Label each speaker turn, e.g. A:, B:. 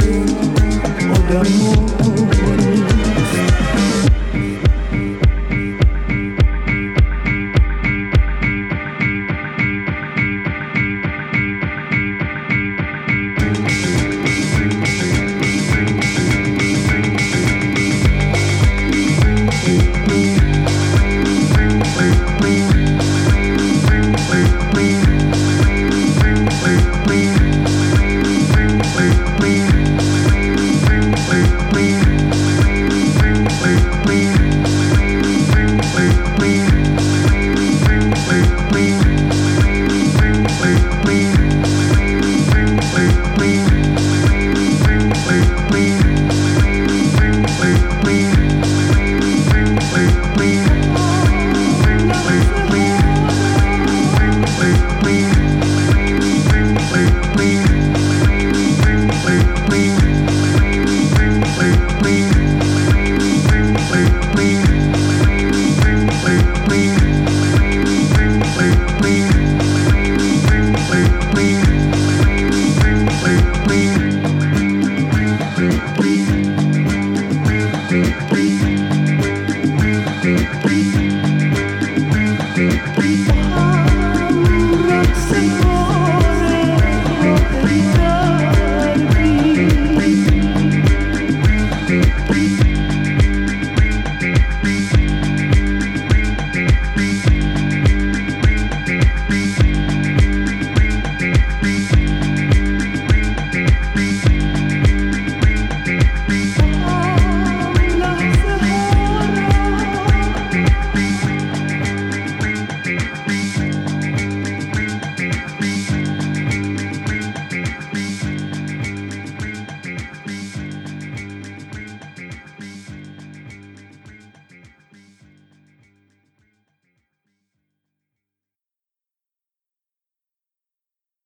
A: sei, olha.